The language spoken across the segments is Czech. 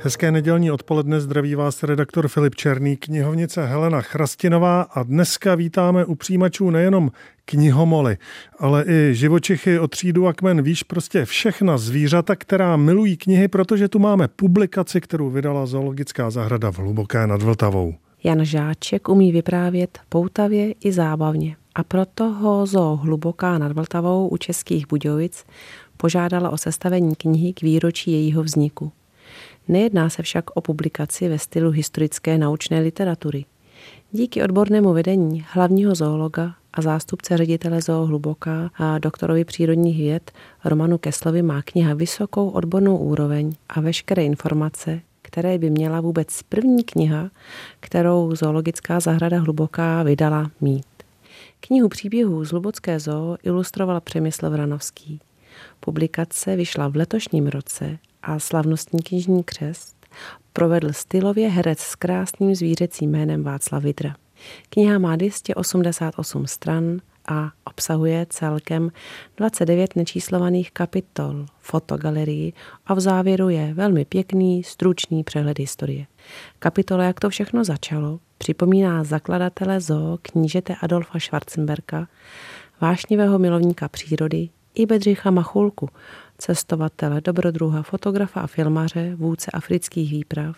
Hezké nedělní odpoledne zdraví vás redaktor Filip Černý, knihovnice Helena Chrastinová a dneska vítáme u přijímačů nejenom knihomoly, ale i živočichy od třídu a kmen, víš, prostě všechna zvířata, která milují knihy, protože tu máme publikaci, kterou vydala Zoologická zahrada v Hluboké nad Vltavou. Jan Žáček umí vyprávět poutavě i zábavně a proto ho Zoo Hluboká nad Vltavou u Českých Budějovic požádala o sestavení knihy k výročí jejího vzniku. Nejedná se však o publikaci ve stylu historické naučné literatury. Díky odbornému vedení hlavního zoologa a zástupce ředitele zoo Hluboká a doktorovi přírodních věd Romanu Keslovi má kniha vysokou odbornou úroveň a veškeré informace, které by měla vůbec první kniha, kterou zoologická zahrada Hluboká vydala mít. Knihu příběhů z Hlubocké zoo ilustroval Přemysl Vranovský. Publikace vyšla v letošním roce a slavnostní knižní křest provedl stylově herec s krásným zvířecím jménem Václav Vidra. Kniha má 288 stran a obsahuje celkem 29 nečíslovaných kapitol, fotogalerii a v závěru je velmi pěkný, stručný přehled historie. Kapitola, jak to všechno začalo, připomíná zakladatele zoo knížete Adolfa Schwarzenberka, vášnivého milovníka přírody i Bedřicha Machulku, cestovatele, dobrodruha, fotografa a filmaře, vůdce afrických výprav,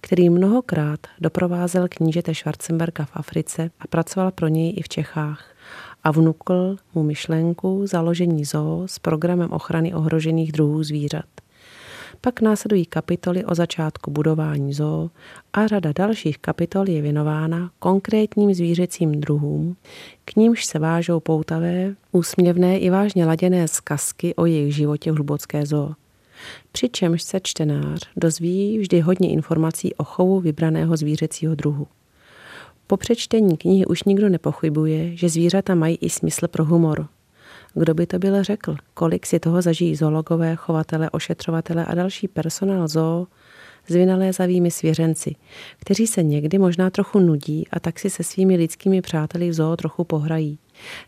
který mnohokrát doprovázel knížete Schwarzenberga v Africe a pracoval pro něj i v Čechách a vnukl mu myšlenku založení zoo s programem ochrany ohrožených druhů zvířat. Pak následují kapitoly o začátku budování zoo a řada dalších kapitol je věnována konkrétním zvířecím druhům, k nímž se vážou poutavé, úsměvné i vážně laděné zkazky o jejich životě v hlubocké zoo. Přičemž se čtenář dozví vždy hodně informací o chovu vybraného zvířecího druhu. Po přečtení knihy už nikdo nepochybuje, že zvířata mají i smysl pro humor – kdo by to byl řekl? Kolik si toho zažijí zoologové, chovatele, ošetřovatele a další personál zoo s vynalézavými svěřenci, kteří se někdy možná trochu nudí a tak si se svými lidskými přáteli v zoo trochu pohrají.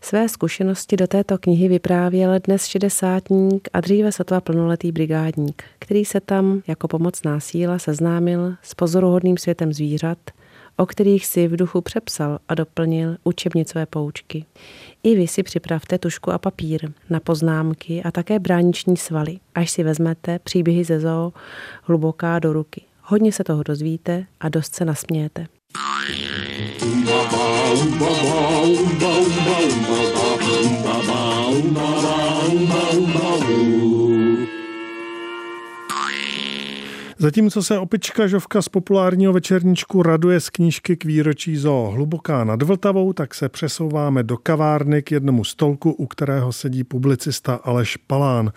Své zkušenosti do této knihy vyprávěl dnes šedesátník a dříve sotva plnoletý brigádník, který se tam jako pomocná síla seznámil s pozoruhodným světem zvířat, o kterých si v duchu přepsal a doplnil učebnicové poučky. I vy si připravte tušku a papír na poznámky a také brániční svaly, až si vezmete příběhy ze zoo hluboká do ruky. Hodně se toho dozvíte a dost se nasmějete. Zatímco se opička Žovka z populárního večerníčku raduje z knížky k výročí zoo Hluboká nad Vltavou, tak se přesouváme do kavárny k jednomu stolku, u kterého sedí publicista Aleš Palán.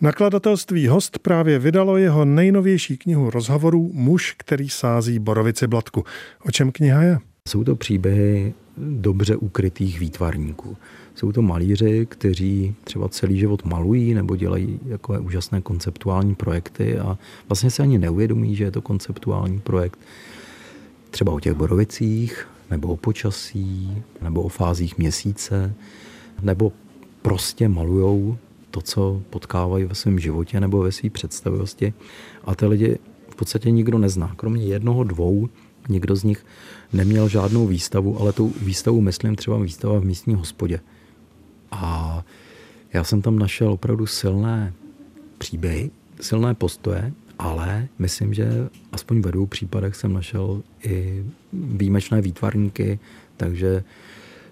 Nakladatelství Host právě vydalo jeho nejnovější knihu rozhovorů Muž, který sází borovici blatku. O čem kniha je? Jsou to příběhy dobře ukrytých výtvarníků. Jsou to malíři, kteří třeba celý život malují nebo dělají jako úžasné konceptuální projekty a vlastně se ani neuvědomí, že je to konceptuální projekt. Třeba o těch borovicích, nebo o počasí, nebo o fázích měsíce, nebo prostě malujou to, co potkávají ve svém životě nebo ve své představivosti. A ty lidi v podstatě nikdo nezná, kromě jednoho, dvou. Někdo z nich neměl žádnou výstavu, ale tu výstavu myslím třeba výstava v místní hospodě. A já jsem tam našel opravdu silné příběhy, silné postoje, ale myslím, že aspoň ve dvou případech jsem našel i výjimečné výtvarníky, takže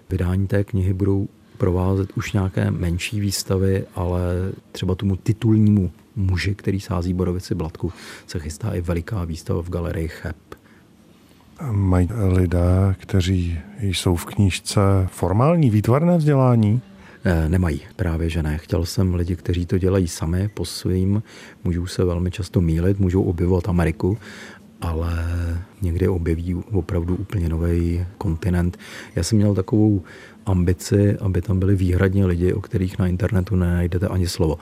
vydání té knihy budou provázet už nějaké menší výstavy, ale třeba tomu titulnímu muži, který sází borovici blatku, se chystá i veliká výstava v galerii Cheb. Mají lidé, kteří jsou v knížce formální výtvarné vzdělání? Eh, nemají, právě že ne. Chtěl jsem lidi, kteří to dělají sami po svým, můžou se velmi často mílit, můžou objevovat Ameriku, ale někdy objeví opravdu úplně nový kontinent. Já jsem měl takovou ambici, aby tam byli výhradně lidi, o kterých na internetu nenajdete ani slovo.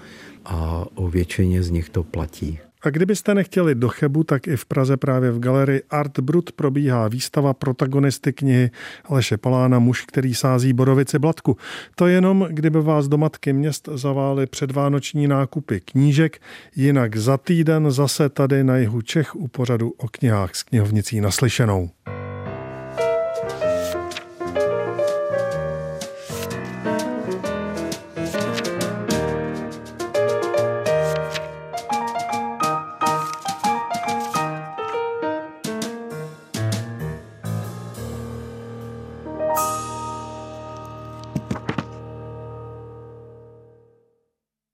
A o většině z nich to platí. A kdybyste nechtěli do Chebu, tak i v Praze právě v galerii Art Brut probíhá výstava protagonisty knihy Leše Palána Muž, který sází borovici blatku. To jenom, kdyby vás do matky měst zavály předvánoční nákupy knížek, jinak za týden zase tady na jihu Čech u pořadu o knihách s knihovnicí naslyšenou.